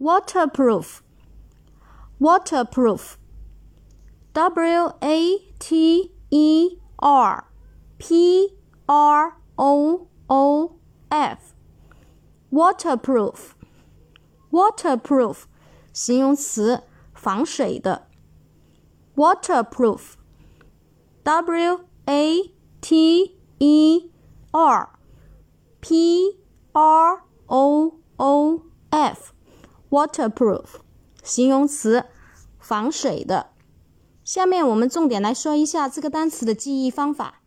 waterproof waterproof W A T E R P R O O F waterproof waterproof 形容词，防水的。waterproof W A T E R P waterproof 形容词，防水的。下面我们重点来说一下这个单词的记忆方法。